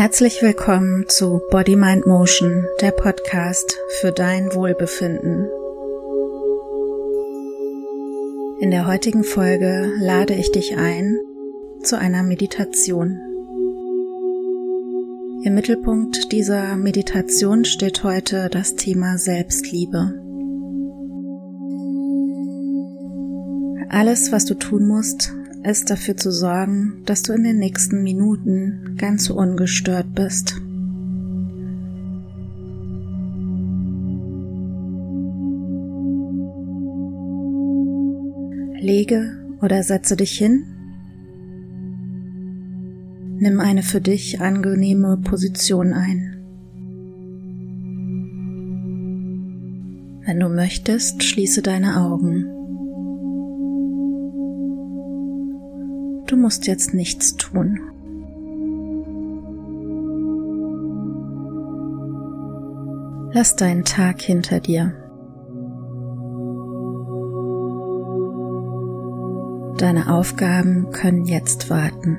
Herzlich willkommen zu Body Mind Motion, der Podcast für dein Wohlbefinden. In der heutigen Folge lade ich dich ein zu einer Meditation. Im Mittelpunkt dieser Meditation steht heute das Thema Selbstliebe. Alles, was du tun musst, ist dafür zu sorgen, dass du in den nächsten Minuten ganz ungestört bist. Lege oder setze dich hin. Nimm eine für dich angenehme Position ein. Wenn du möchtest, schließe deine Augen. Du musst jetzt nichts tun. Lass deinen Tag hinter dir. Deine Aufgaben können jetzt warten.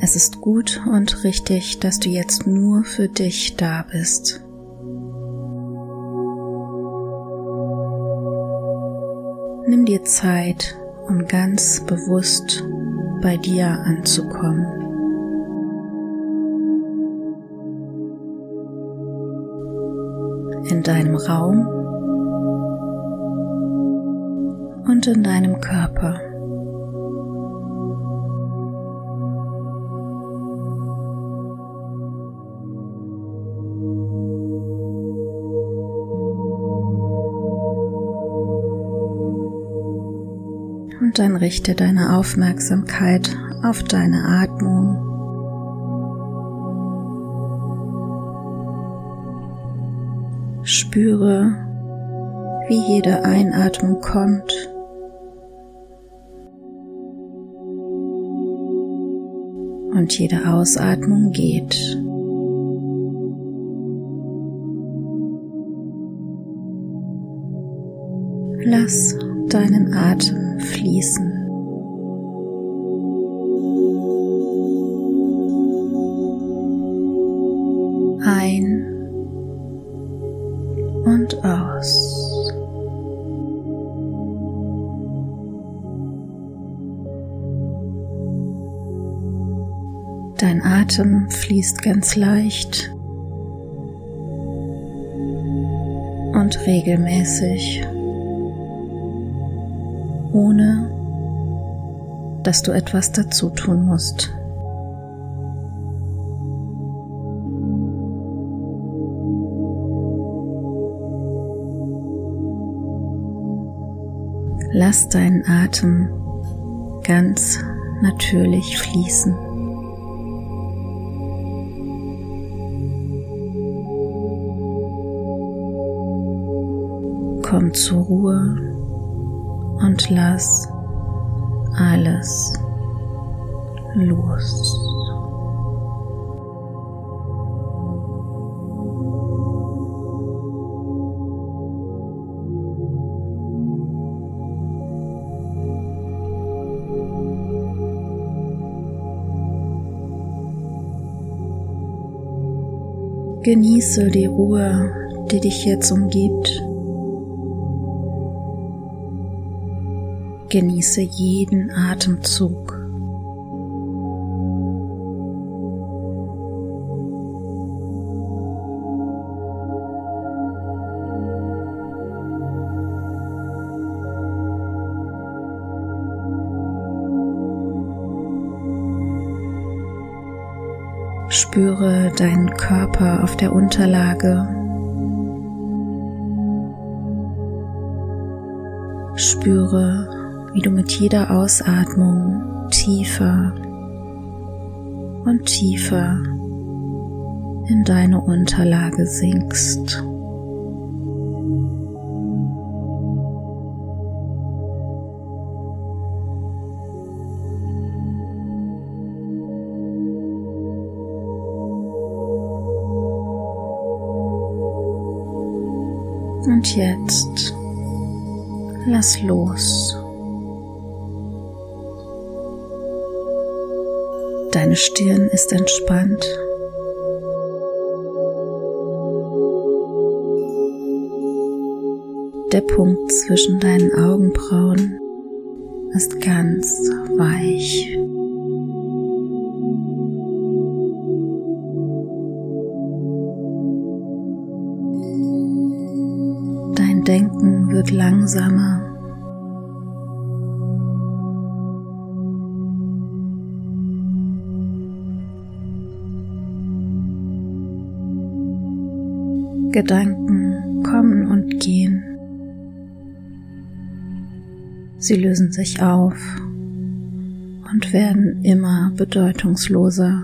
Es ist gut und richtig, dass du jetzt nur für dich da bist. Nimm dir Zeit, um ganz bewusst bei dir anzukommen. In deinem Raum und in deinem Körper. Dann richte deine Aufmerksamkeit auf deine Atmung. Spüre, wie jede Einatmung kommt und jede Ausatmung geht. Lass deinen Atem fließen. Ein und aus. Dein Atem fließt ganz leicht und regelmäßig ohne dass du etwas dazu tun musst. Lass deinen Atem ganz natürlich fließen. Komm zur Ruhe und lass alles los. Genieße die Ruhe, die dich jetzt umgibt. Genieße jeden Atemzug. Spüre deinen Körper auf der Unterlage. Spüre wie du mit jeder Ausatmung tiefer und tiefer in deine Unterlage sinkst. Und jetzt lass los. Deine Stirn ist entspannt. Der Punkt zwischen deinen Augenbrauen ist ganz weich. Dein Denken wird langsamer. Gedanken kommen und gehen. Sie lösen sich auf und werden immer bedeutungsloser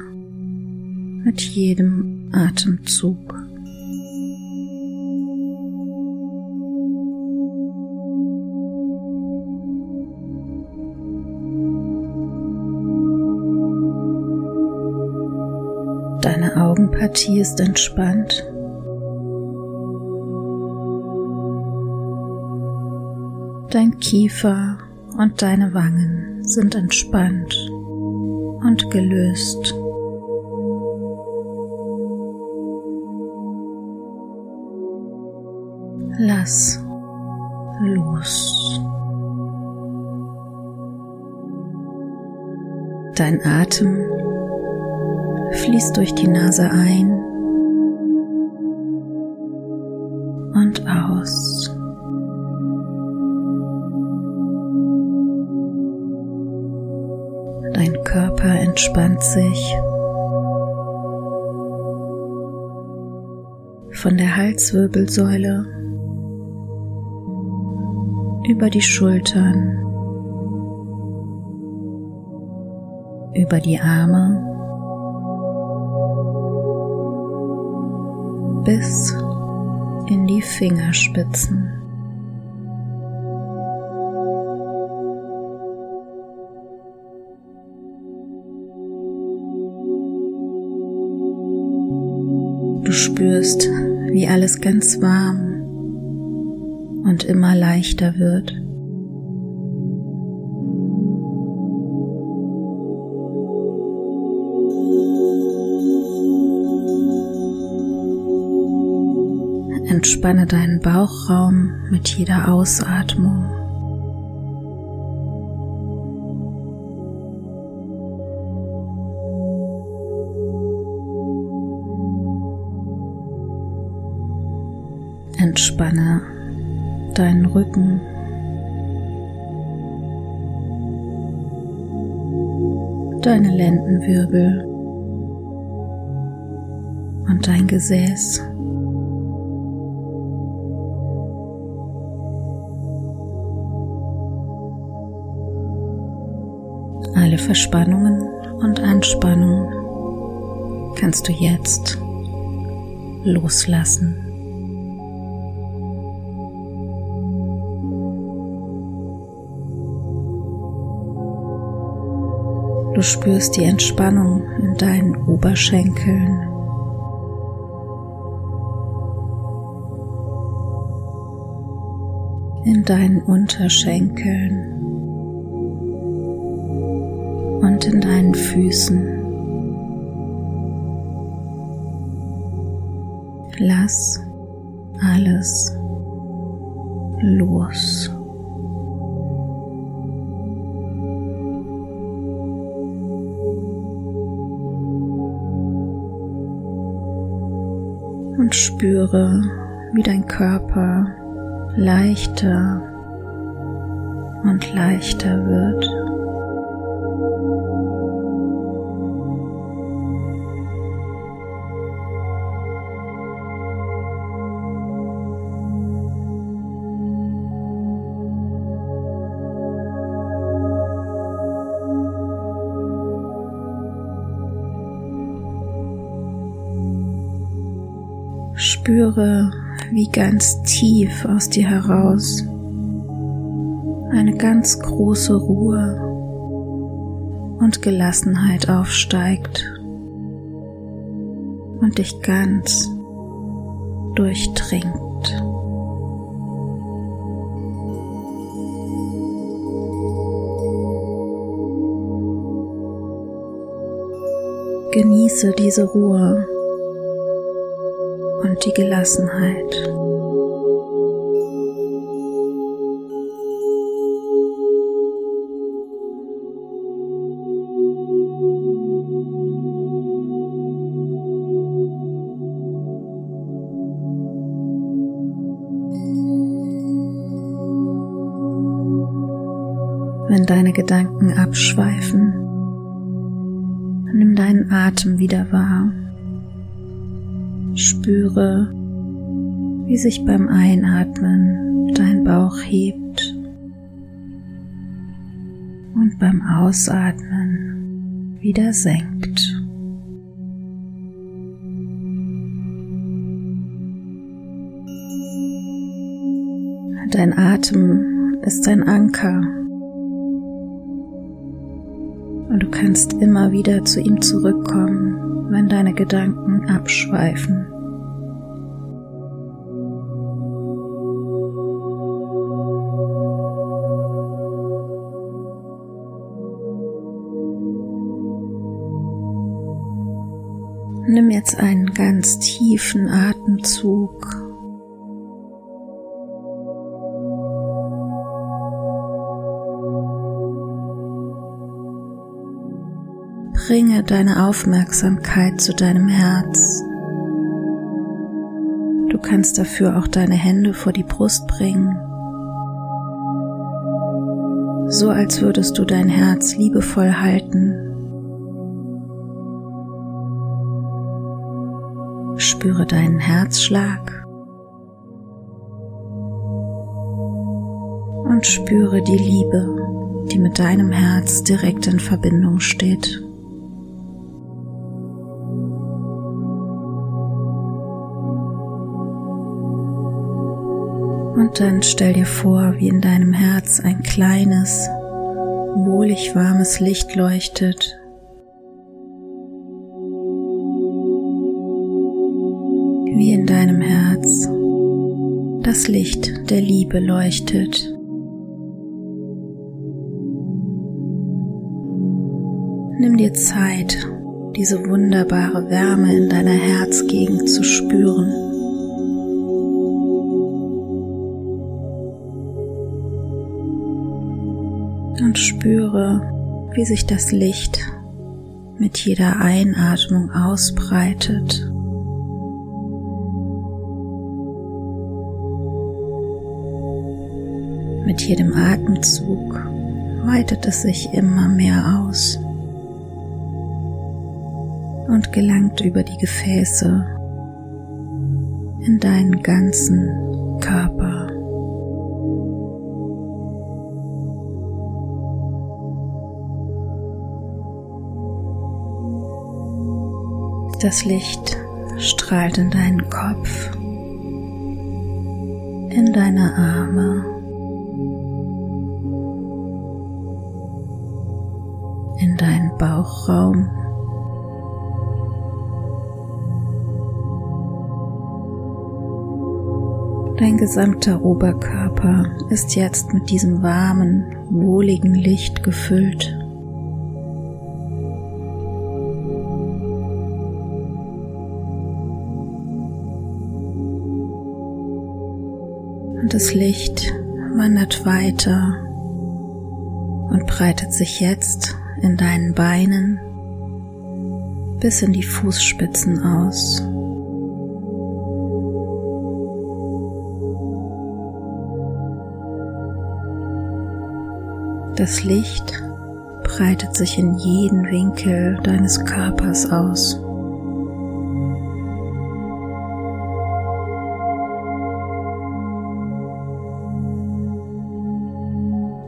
mit jedem Atemzug. Deine Augenpartie ist entspannt. Dein Kiefer und deine Wangen sind entspannt und gelöst. Lass los. Dein Atem fließt durch die Nase ein entspannt sich. Von der Halswirbelsäule über die Schultern, über die Arme bis in die Fingerspitzen. Du spürst, wie alles ganz warm und immer leichter wird. Entspanne deinen Bauchraum mit jeder Ausatmung. Deinen Rücken. Deine Lendenwirbel und dein Gesäß. Alle Verspannungen und Anspannungen kannst du jetzt loslassen. Du spürst die Entspannung in deinen Oberschenkeln. In deinen Unterschenkeln und in deinen Füßen. Lass alles los. Und spüre, wie dein Körper leichter und leichter wird. Spüre, wie ganz tief aus dir heraus eine ganz große Ruhe und Gelassenheit aufsteigt und dich ganz durchdringt. Genieße diese Ruhe und die Gelassenheit. Wenn deine Gedanken abschweifen, nimm deinen Atem wieder wahr. Spüre, wie sich beim Einatmen dein Bauch hebt und beim Ausatmen wieder senkt. Dein Atem ist ein Anker und du kannst immer wieder zu ihm zurückkommen, wenn deine Gedanken abschweifen. Nimm jetzt einen ganz tiefen Atemzug Bringe deine Aufmerksamkeit zu deinem Herz. Du kannst dafür auch deine Hände vor die Brust bringen, so als würdest du dein Herz liebevoll halten. Spüre deinen Herzschlag und spüre die Liebe, die mit deinem Herz direkt in Verbindung steht. Und dann stell dir vor, wie in deinem Herz ein kleines, wohlig warmes Licht leuchtet. Das Licht der Liebe leuchtet. Nimm dir Zeit, diese wunderbare Wärme in deiner Herzgegend zu spüren. und spüre, wie sich das Licht mit jeder Einatmung ausbreitet. Mit jedem Atemzug weitet es sich immer mehr aus und gelangt über die Gefäße in deinen ganzen Körper. Das Licht strahlt in deinen Kopf, in deine Arme, Bauchraum. Dein gesamter Oberkörper ist jetzt mit diesem warmen, wohligen Licht gefüllt. und das Licht wandert weiter und breitet sich jetzt in deinen Beinen bis in die Fußspitzen aus. Das Licht breitet sich in jeden Winkel deines Körpers aus.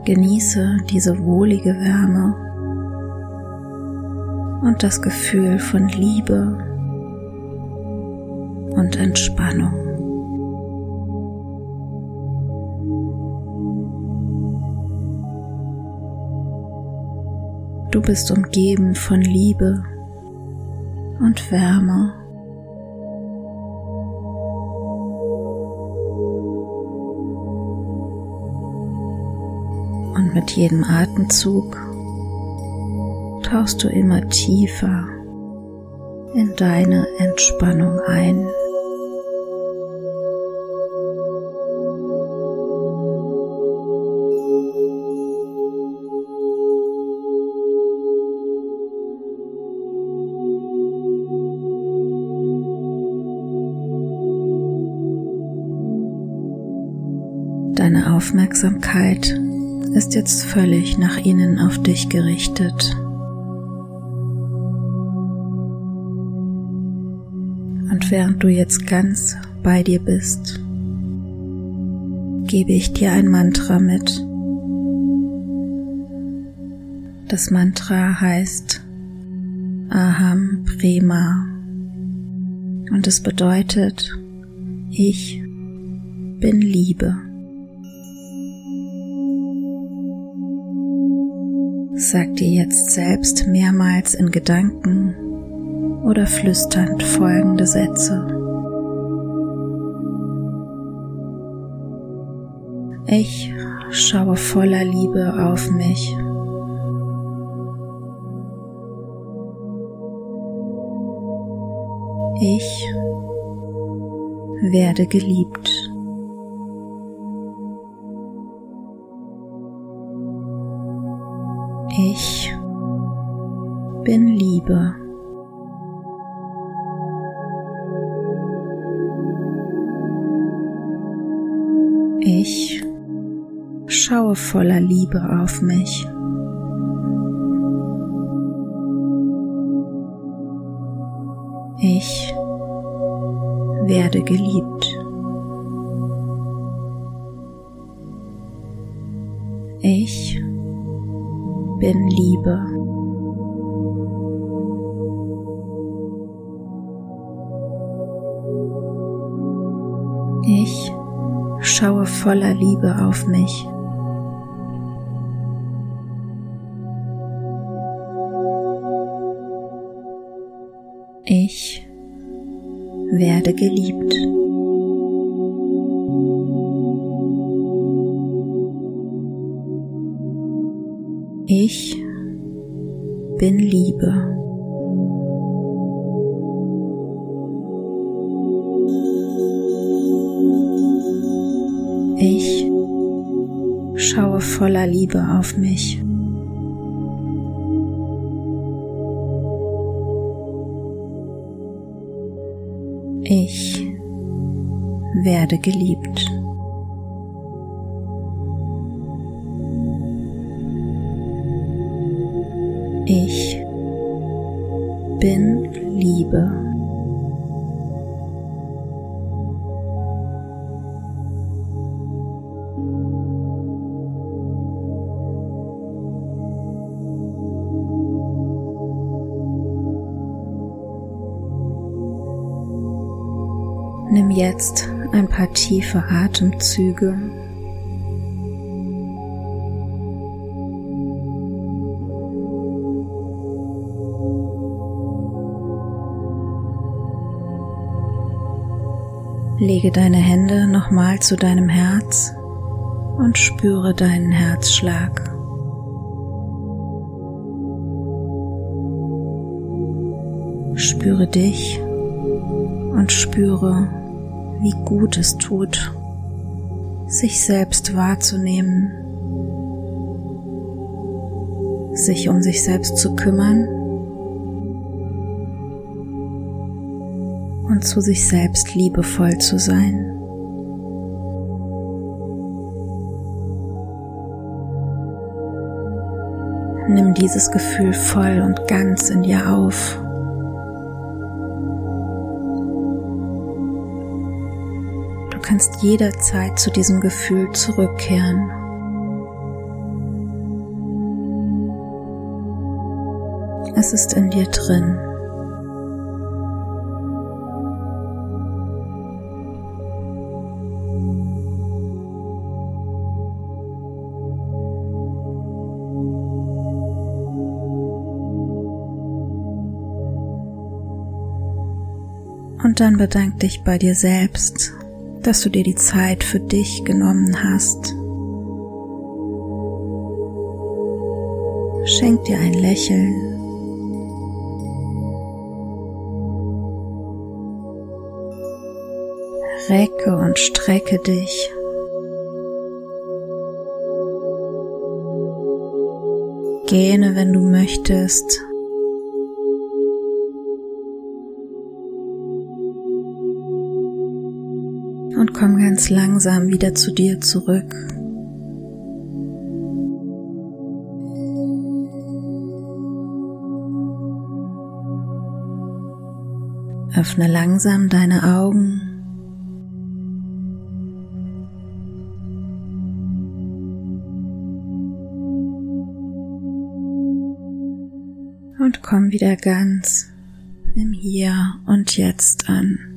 Genieße diese wohlige Wärme und das Gefühl von Liebe und Entspannung. Du bist umgeben von Liebe und Wärme. Und mit jedem Atemzug tauchst du immer tiefer in deine Entspannung ein. Deine Aufmerksamkeit ist jetzt völlig nach innen auf dich gerichtet. Während du jetzt ganz bei dir bist, gebe ich dir ein Mantra mit. Das Mantra heißt Aham Prema und es bedeutet, ich bin Liebe. Sag dir jetzt selbst mehrmals in Gedanken oder flüsternd folgende Sätze. Ich schaue voller Liebe auf mich. Ich werde geliebt. Ich bin Liebe. Ich schaue voller Liebe auf mich. Ich werde geliebt. Ich bin Liebe. Schaue voller Liebe auf mich. Ich werde geliebt. Ich bin Liebe. Voller Liebe auf mich. Ich werde geliebt. Ich bin Liebe. Jetzt ein paar tiefe Atemzüge Lege deine Hände nochmal zu deinem Herz und spüre deinen Herzschlag. Spüre dich und spüre, wie gut es tut, sich selbst wahrzunehmen, sich um sich selbst zu kümmern und zu sich selbst liebevoll zu sein. Nimm dieses Gefühl voll und ganz in dir auf. Kannst jederzeit zu diesem Gefühl zurückkehren. Es ist in dir drin. Und dann bedank dich bei dir selbst, dass du dir die Zeit für dich genommen hast. Schenk dir ein Lächeln. Recke und strecke dich. Gähne, wenn du möchtest. Komm ganz langsam wieder zu dir zurück. Öffne langsam deine Augen. Und komm wieder ganz im Hier und Jetzt an.